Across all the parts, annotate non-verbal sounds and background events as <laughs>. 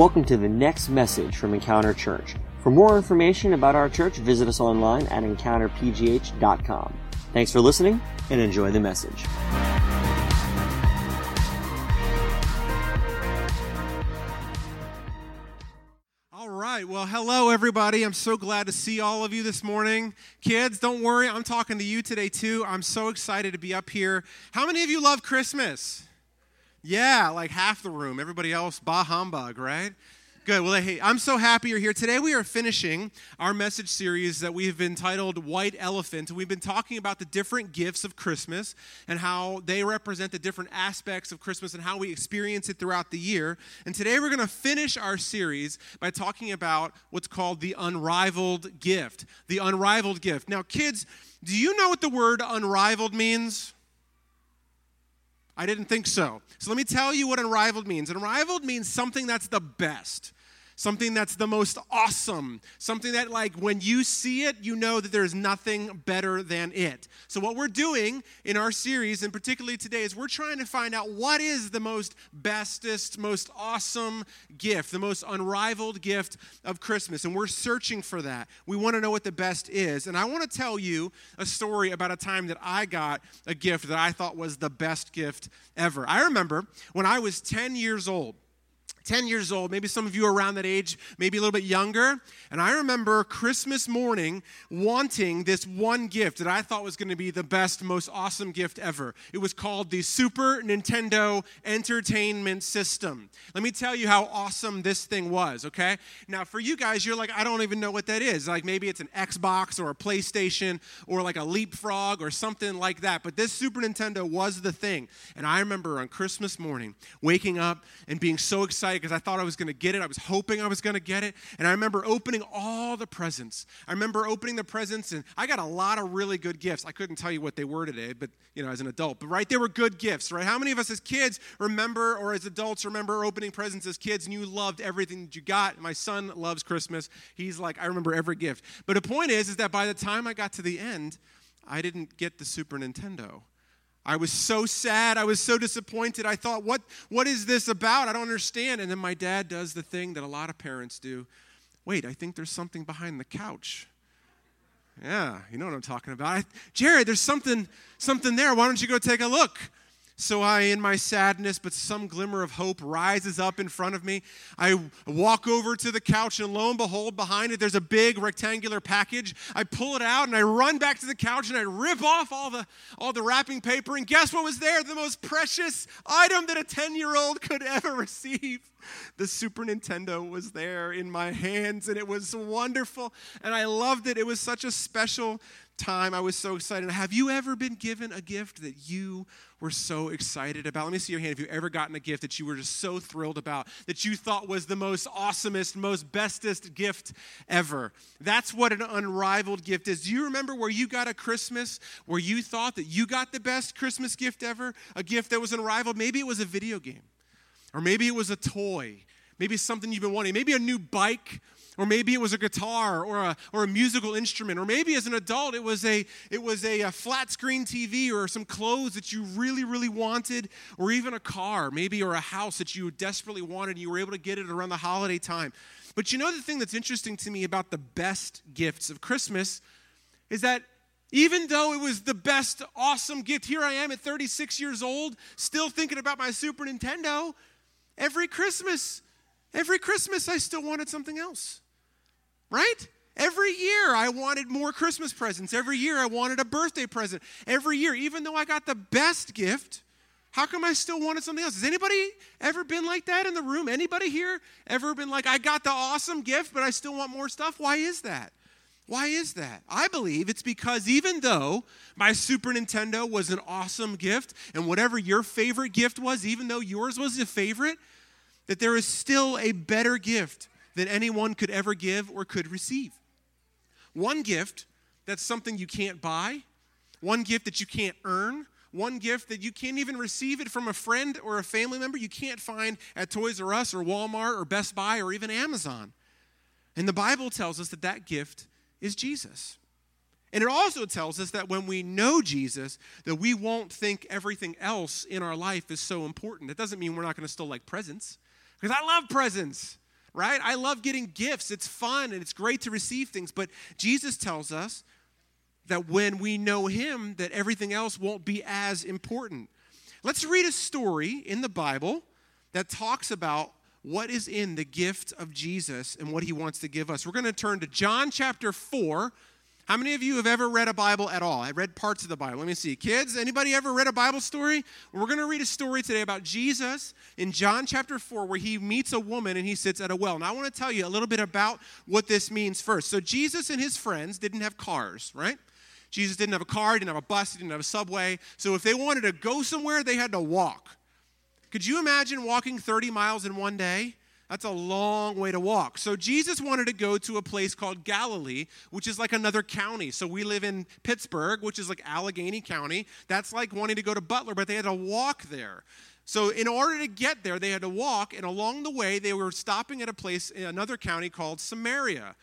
Welcome to the next message from Encounter Church. For more information about our church, visit us online at encounterpgh.com. Thanks for listening and enjoy the message. All right. Well, hello, everybody. I'm so glad to see all of you this morning. Kids, don't worry. I'm talking to you today, too. I'm so excited to be up here. How many of you love Christmas? Yeah, like half the room. Everybody else, bah humbug, right? Good. Well, hey, I'm so happy you're here. Today we are finishing our message series that we've entitled White Elephant. And We've been talking about the different gifts of Christmas and how they represent the different aspects of Christmas and how we experience it throughout the year. And today we're going to finish our series by talking about what's called the unrivaled gift. The unrivaled gift. Now, kids, do you know what the word unrivaled means? I didn't think so. So let me tell you what unrivaled means. Unrivaled means something that's the best, something that's the most awesome, something that, like, when you see it, you know that there's nothing better than it. So, what we're doing in our series, and particularly today, is we're trying to find out what is the most bestest, most awesome gift, the most unrivaled gift of Christmas. And we're searching for that. We want to know what the best is. And I want to tell you a story about a time that I got a gift that I thought was the best gift ever. I remember when I was 10 years old. 10 years old, maybe some of you are around that age, maybe a little bit younger. And I remember Christmas morning wanting this one gift that I thought was going to be the best, most awesome gift ever. It was called the Super Nintendo Entertainment System. Let me tell you how awesome this thing was, okay? Now, for you guys, you're like, I don't even know what that is. Like maybe it's an Xbox or a PlayStation or like a Leapfrog or something like that. But this Super Nintendo was the thing. And I remember on Christmas morning waking up and being so excited because I thought I was going to get it. I was hoping I was going to get it. And I remember opening all the presents. I remember opening the presents, and I got a lot of really good gifts. I couldn't tell you what they were today, but, you know, as an adult. But, right, they were good gifts, right? How many of us as kids remember, or as adults remember opening presents as kids, and you loved everything that you got? My son loves Christmas. He's like, I remember every gift. But the point is, is that by the time I got to the end, I didn't get the Super Nintendo. I was so sad. I was so disappointed. I thought, what, what is this about? I don't understand. And then my dad does the thing that a lot of parents do wait, I think there's something behind the couch. Yeah, you know what I'm talking about. I, Jared, there's something, something there. Why don't you go take a look? So I, in my sadness, but some glimmer of hope rises up in front of me. I walk over to the couch, and lo and behold, behind it, there's a big rectangular package. I pull it out, and I run back to the couch, and I rip off all the, all the wrapping paper. And guess what was there? The most precious item that a 10 year old could ever receive. The Super Nintendo was there in my hands, and it was wonderful. And I loved it. It was such a special time. I was so excited. Have you ever been given a gift that you were so excited about? Let me see your hand. Have you ever gotten a gift that you were just so thrilled about, that you thought was the most awesomest, most bestest gift ever? That's what an unrivaled gift is. Do you remember where you got a Christmas where you thought that you got the best Christmas gift ever? A gift that was unrivaled? Maybe it was a video game, or maybe it was a toy, maybe something you've been wanting, maybe a new bike or maybe it was a guitar or a, or a musical instrument. Or maybe as an adult it was a it was a, a, flat screen tv or some clothes that you really really wanted or even a car maybe or a house that you desperately wanted and you were able to get it around the holiday time. But you know the thing that's interesting to me about the best gifts of christmas is that even though it was the best awesome gift here i am at 36 years old still thinking about my super nintendo. Every christmas every christmas i still wanted something else right? Every year I wanted more Christmas presents. Every year I wanted a birthday present. Every year, even though I got the best gift, how come I still wanted something else? Has anybody ever been like that in the room? Anybody here ever been like, I got the awesome gift, but I still want more stuff? Why is that? Why is that? I believe it's because even though my Super Nintendo was an awesome gift, and whatever your favorite gift was, even though yours was a favorite, that there is still a better gift that anyone could ever give or could receive. One gift that's something you can't buy, one gift that you can't earn, one gift that you can't even receive it from a friend or a family member you can't find at Toys R Us or Walmart or Best Buy or even Amazon. And the Bible tells us that that gift is Jesus. And it also tells us that when we know Jesus, that we won't think everything else in our life is so important. That doesn't mean we're not going to still like presents, because I love presents. right? I love getting gifts. It's fun and it's great to receive things. But Jesus tells us that when we know Him, that everything else won't be as important. Let's read a story in the Bible that talks about what is in the gift of Jesus and what He wants to give us. We're going to turn to John chapter 4. How many of you have ever read a Bible at all? I read parts of the Bible. Let me see. Kids, anybody ever read a Bible story? We're going to read a story today about Jesus in John chapter 4 where he meets a woman and he sits at a well. Now, I want to tell you a little bit about what this means first. So, Jesus and his friends didn't have cars, right? Jesus didn't have a car, he didn't have a bus, he didn't have a subway. So, if they wanted to go somewhere, they had to walk. Could you imagine walking 30 miles in one day? That's a long way to walk. So Jesus wanted to go to a place called Galilee, which is like another county. So we live in Pittsburgh, which is like Allegheny County. That's like wanting to go to Butler, but they had to walk there. So in order to get there, they had to walk, and along the way, they were stopping at a place in another county called Samaria.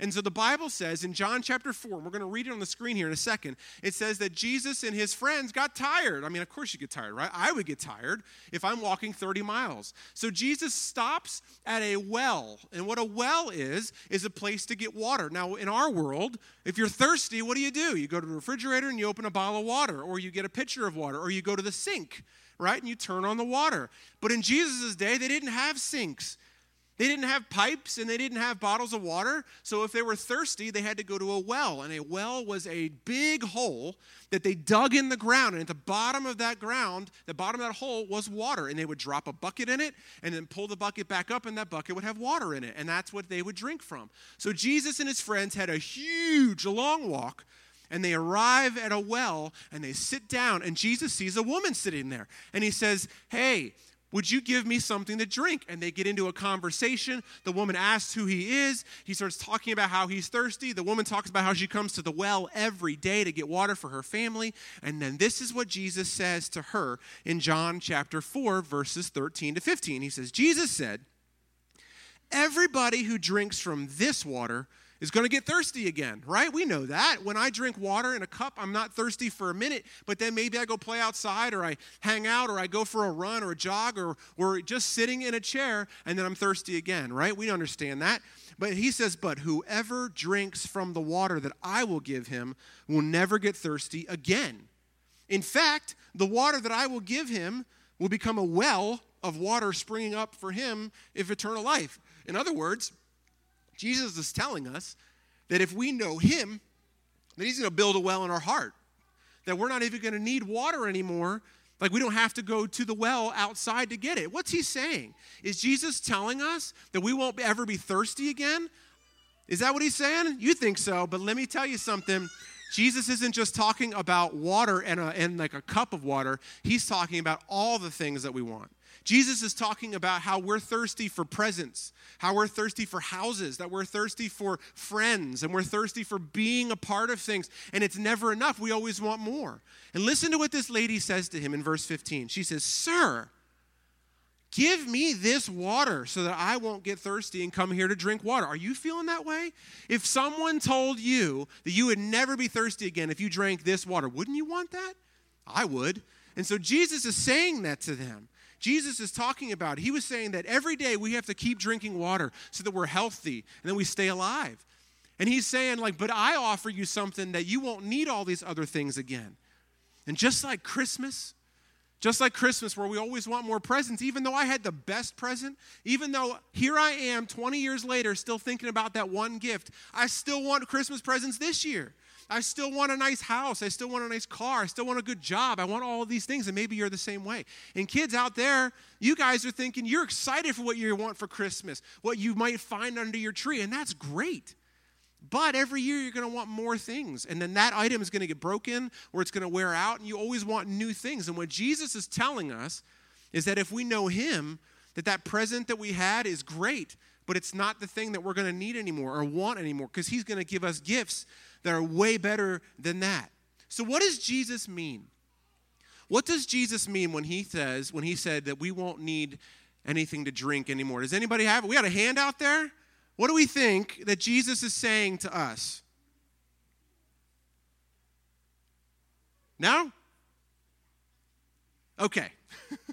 And so the Bible says in John chapter 4, and we're going to read it on the screen here in a second, it says that Jesus and his friends got tired. I mean, of course you get tired, right? I would get tired if I'm walking 30 miles. So Jesus stops at a well. And what a well is, is a place to get water. Now, in our world, if you're thirsty, what do you do? You go to the refrigerator and you open a bottle of water, or you get a pitcher of water, or you go to the sink, right? And you turn on the water. But in Jesus' day, they didn't have sinks. They didn't have pipes and they didn't have bottles of water. So if they were thirsty, they had to go to a well. And a well was a big hole that they dug in the ground. And at the bottom of that ground, the bottom of that hole was water. And they would drop a bucket in it and then pull the bucket back up, and that bucket would have water in it. And that's what they would drink from. So Jesus and his friends had a huge, long walk. And they arrive at a well and they sit down, and Jesus sees a woman sitting there. And he says, Hey, would you give me something to drink? And they get into a conversation. The woman asks who he is. He starts talking about how he's thirsty. The woman talks about how she comes to the well every day to get water for her family. And then this is what Jesus says to her in John chapter 4, verses 13 to 15. He says, Jesus said, Everybody who drinks from this water is going to get thirsty again, right? We know that. When I drink water in a cup, I'm not thirsty for a minute, but then maybe I go play outside or I hang out or I go for a run or a jog or, or just sitting in a chair and then I'm thirsty again, right? We understand that. But he says, But whoever drinks from the water that I will give him will never get thirsty again. In fact, the water that I will give him will become a well of water springing up for him of eternal life. In other words, Jesus is telling us that if we know Him, that He's going to build a well in our heart, that we're not even going to need water anymore. Like we don't have to go to the well outside to get it. What's He saying? Is Jesus telling us that we won't ever be thirsty again? Is that what He's saying? You think so, but let me tell you something. Jesus isn't just talking about water and, a, and like a cup of water. He's talking about all the things that we want. Jesus is talking about how we're thirsty for presents, how we're thirsty for houses, that we're thirsty for friends, and we're thirsty for being a part of things. And it's never enough. We always want more. And listen to what this lady says to him in verse 15. She says, Sir, Give me this water so that I won't get thirsty and come here to drink water. Are you feeling that way? If someone told you that you would never be thirsty again if you drank this water, wouldn't you want that? I would. And so Jesus is saying that to them. Jesus is talking about. He was saying that every day we have to keep drinking water so that we're healthy and then we stay alive. And he's saying, like, but I offer you something that you won't need all these other things again. And just like Christmas, just like Christmas, where we always want more presents, even though I had the best present, even though here I am 20 years later still thinking about that one gift, I still want Christmas presents this year. I still want a nice house. I still want a nice car. I still want a good job. I want all of these things. And maybe you're the same way. And kids out there, you guys are thinking you're excited for what you want for Christmas, what you might find under your tree. And that's great. But every year you're going to want more things. And then that item is going to get broken or it's going to wear out. And you always want new things. And what Jesus is telling us is that if we know Him, that that present that we had is great, but it's not the thing that we're going to need anymore or want anymore because He's going to give us gifts that are way better than that. So, what does Jesus mean? What does Jesus mean when he says, when he said that we won't need anything to drink anymore? Does anybody have it? We got a hand out there? What do we think that Jesus is saying to us? No? Okay. <laughs>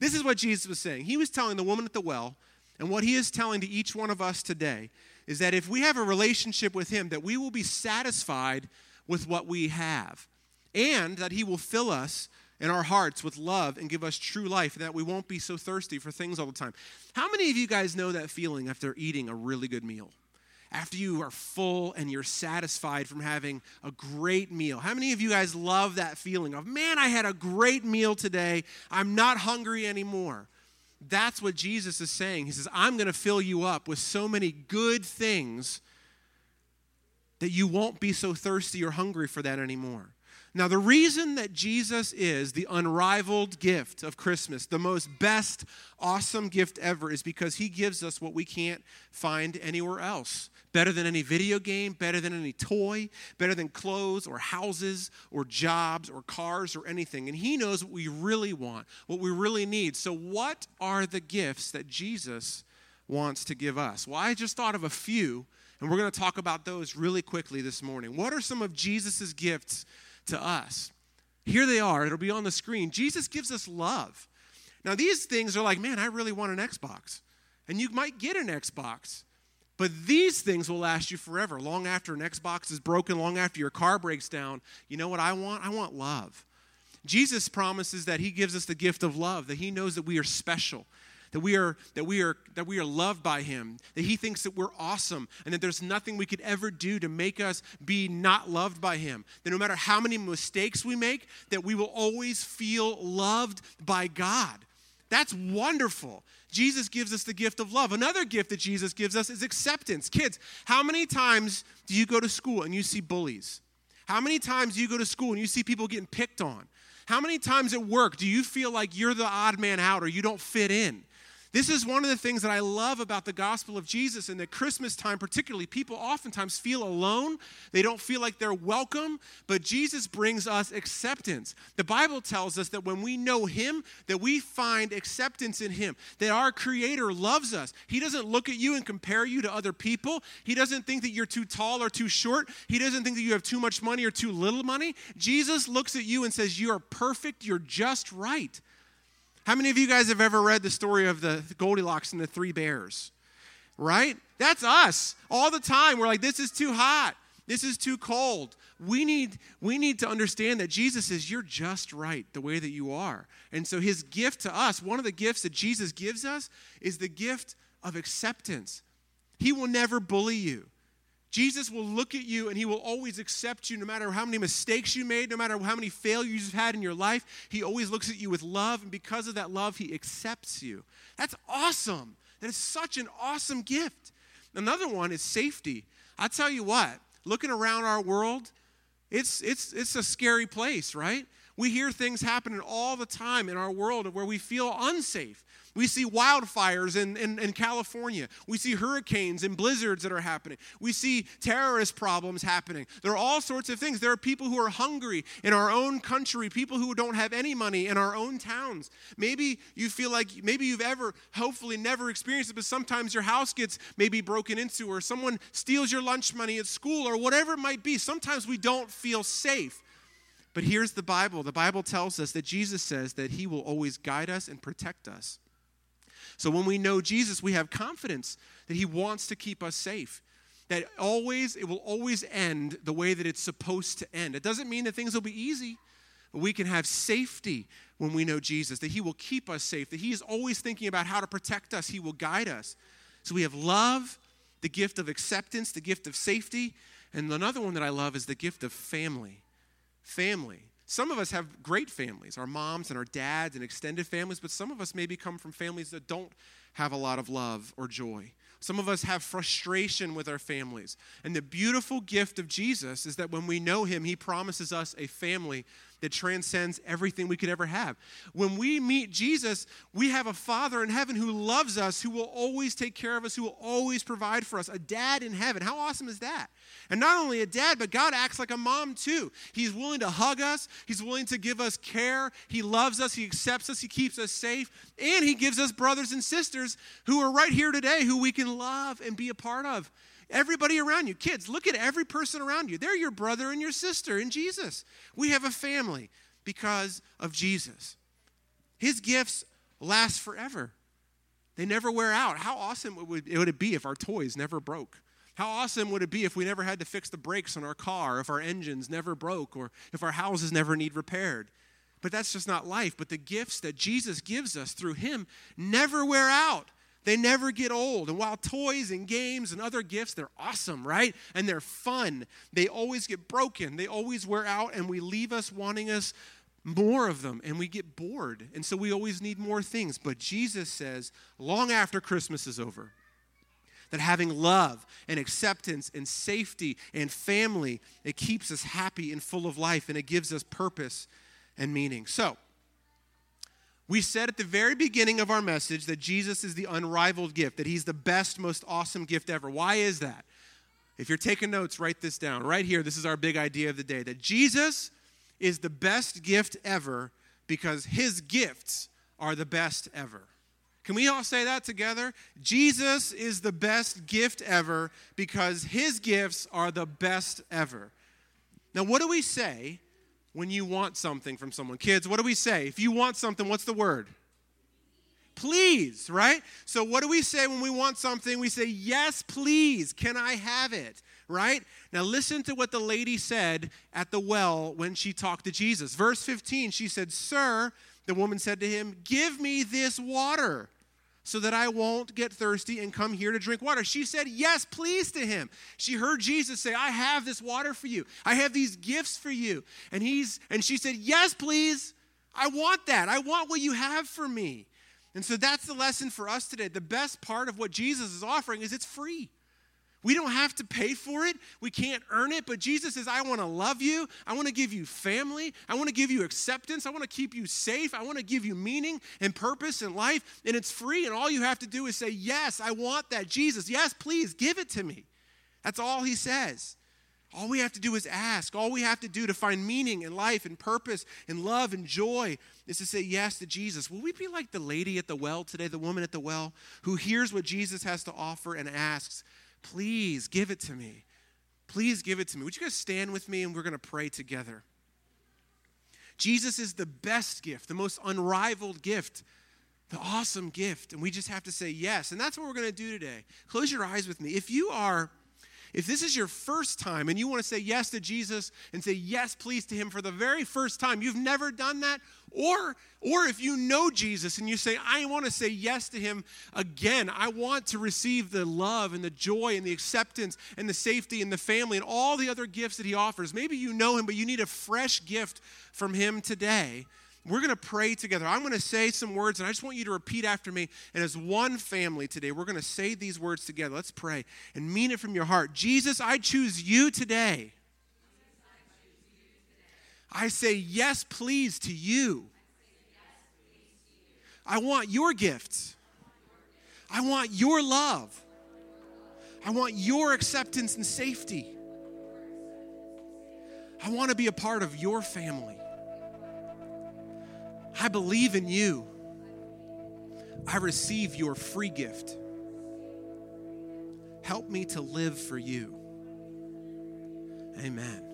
this is what Jesus was saying. He was telling the woman at the well, And what he is telling to each one of us today is that if we have a relationship with him, that we will be satisfied with what we have, and that he will fill us in our hearts with love and give us true life, and that we won't be so thirsty for things all the time. How many of you guys know that feeling after eating a really good meal? After you are full and you're satisfied from having a great meal. How many of you guys love that feeling of, man, I had a great meal today. I'm not hungry anymore. That's what Jesus is saying. He says, I'm going to fill you up with so many good things that you won't be so thirsty or hungry for that anymore. Now, the reason that Jesus is the unrivaled gift of Christmas, the most best, awesome gift ever, is because he gives us what we can't find anywhere else. Better than any video game, better than any toy, better than clothes or houses or jobs or cars or anything. And he knows what we really want, what we really need. So, what are the gifts that Jesus wants to give us? Well, I just thought of a few, and we're going to talk about those really quickly this morning. What are some of Jesus' gifts? To us. Here they are, it'll be on the screen. Jesus gives us love. Now, these things are like, man, I really want an Xbox. And you might get an Xbox. But these things will last you forever. Long after an Xbox is broken, long after your car breaks down, you know what I want? I want love. Jesus promises that he gives us the gift of love, that he knows that we are special, that we are that we are that we are loved by him that he thinks that we're awesome and that there's nothing we could ever do to make us be not loved by him. That no matter how many mistakes we make that we will always feel loved by god. That's wonderful. Jesus gives us the gift of love. Another gift that jesus gives us is acceptance. Kids how many times do you go to school and you see bullies? How many times do you go to school and you see people getting picked on? How many times at work do you feel like you're the odd man out or you don't fit in this is one of the things that I love about the gospel of Jesus and at Christmas time, particularly. People oftentimes feel alone, they don't feel like they're welcome, but Jesus brings us acceptance. The Bible tells us that when we know Him, that we find acceptance in Him, that our Creator loves us. He doesn't look at you and compare you to other people, He doesn't think that you're too tall or too short, He doesn't think that you have too much money or too little money. Jesus looks at you and says, You are perfect, you're just right. How many of you guys have ever read the story of the Goldilocks and the three bears? Right? That's us. All the time we're like this is too hot. This is too cold. We need we need to understand that Jesus says you're just right the way that you are. And so his gift to us, one of the gifts that Jesus gives us is the gift of acceptance. He will never bully you. Jesus will look at you and he will always accept you no matter how many mistakes you made, no matter how many failures you've had in your life. He always looks at you with love, and because of that love, he accepts you. That's awesome. That is such an awesome gift. Another one is safety. I tell you what, looking around our world, it's, it's, it's a scary place, right? We hear things happening all the time in our world where we feel unsafe. We see wildfires in, in, in, California. We see hurricanes and blizzards that are happening. We see terrorist problems happening. There are all sorts of things. There are people who are hungry in our own country, people who don't have any money in our own towns. Maybe you feel like, maybe you've ever, hopefully never experienced it, but sometimes your house gets maybe broken into or someone steals your lunch money at school or whatever it might be. Sometimes we don't feel safe. But here's the Bible. The Bible tells us that Jesus says that he will always guide us and protect us. So when we know Jesus, we have confidence that he wants to keep us safe. That always, it will always end the way that it's supposed to end. It doesn't mean that things will be easy, but we can have safety when we know Jesus, that he will keep us safe, that he is always thinking about how to protect us, he will guide us. So we have love, the gift of acceptance, the gift of safety, and another one that I love is the gift of family. Family. Some of us have great families, our moms and our dads and extended families, but some of us maybe come from families that don't have a lot of love or joy. Some of us have frustration with our families. And the beautiful gift of Jesus is that when we know Him, He promises us a family that transcends everything we could ever have. When we meet Jesus, we have a Father in heaven who loves us, who will always take care of us, who will always provide for us, a dad in heaven. How awesome is that? And not only a dad, but God acts like a mom too. He's willing to hug us, He's willing to give us care, He loves us, He accepts us, He keeps us safe, and He gives us brothers and sisters who are right here today who we can love and be a part of. Everybody around you, kids, look at every person around you. They're your brother and your sister in Jesus. We have a family because of Jesus. His gifts last forever. They never wear out. How awesome would it, be if our toys never broke? How awesome would it be if we never had to fix the brakes on our car, if our engines never broke, or if our houses never need repaired? But that's just not life. But the gifts that Jesus gives us through Him never wear out. They never get old. And while toys and games and other gifts, they're awesome, right? And they're fun, they always get broken. They always wear out, and we leave us wanting us more of them, and we get bored. And so we always need more things. But Jesus says, long after Christmas is over, that having love and acceptance and safety and family, it keeps us happy and full of life, and it gives us purpose and meaning. So, we said at the very beginning of our message that Jesus is the unrivaled gift, that he's the best, most awesome gift ever. Why is that? If you're taking notes, write this down. Right here, this is our big idea of the day that Jesus is the best gift ever because his gifts are the best ever. Can we all say that together? Jesus is the best gift ever because his gifts are the best ever. Now, what do we say when you want something from someone? Kids, what do we say? If you want something, what's the word? Please, right? So, what do we say when we want something? We say, Yes, please. Can I have it? Right? Now, listen to what the lady said at the well when she talked to Jesus. Verse 15, she said, Sir, the woman said to him, Give me this water so that I won't get thirsty and come here to drink water. She said, Yes, please to him. She heard Jesus say, I have this water for you. I have these gifts for you. And he's and she said, Yes, please. I want that. I want what you have for me. And so that's the lesson for us today. The best part of what Jesus is offering is it's free. We don't have to pay for it. We can't earn it. But Jesus says, I want to love you. I want to give you family. I want to give you acceptance. I want to keep you safe. I want to give you meaning and purpose in life. And it's free. And all you have to do is say, Yes, I want that. Jesus, yes, please give it to me. That's all he says. All we have to do is ask. All we have to do to find meaning in life and purpose and love and joy is to say yes to Jesus. Will we be like the lady at the well today, the woman at the well, who hears what Jesus has to offer and asks, Please give it to me. Please give it to me. Would you guys stand with me and we're going to pray together? Jesus is the best gift, the most unrivaled gift, the awesome gift. And we just have to say yes. And that's what we're going to do today. Close your eyes with me. If you are if this is your first time and you want to say yes to Jesus and say yes, please, to Him for the very first time, you've never done that, or, or if you know Jesus and you say, I want to say yes to Him again, I want to receive the love and the joy and the acceptance and the safety and the family and all the other gifts that He offers. Maybe you know Him, but you need a fresh gift from Him today we're going to pray together. I'm going to say some words, and I just want you to repeat after me. And as one family today, we're going to say these words together. Let's pray and mean it from your heart. Jesus, I choose you today. I say yes, please, to you. I want your gifts. I want your love. I want your acceptance and safety. I want to be a part of your family. I believe in you. I receive your free gift. Help me to live for you. Amen.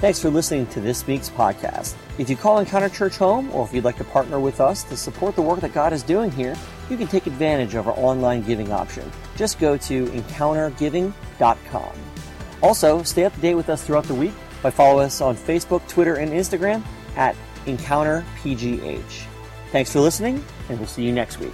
Thanks for listening to this week's podcast. If you call Encounter Church home, or if you'd like to partner with us to support the work that God is doing here, you can take advantage of our online giving option. Just go to encountergiving.com. Also, stay up to date with us throughout the week by following us on Facebook, Twitter, and Instagram at EncounterPGH. Thanks for listening, and we'll see you next week.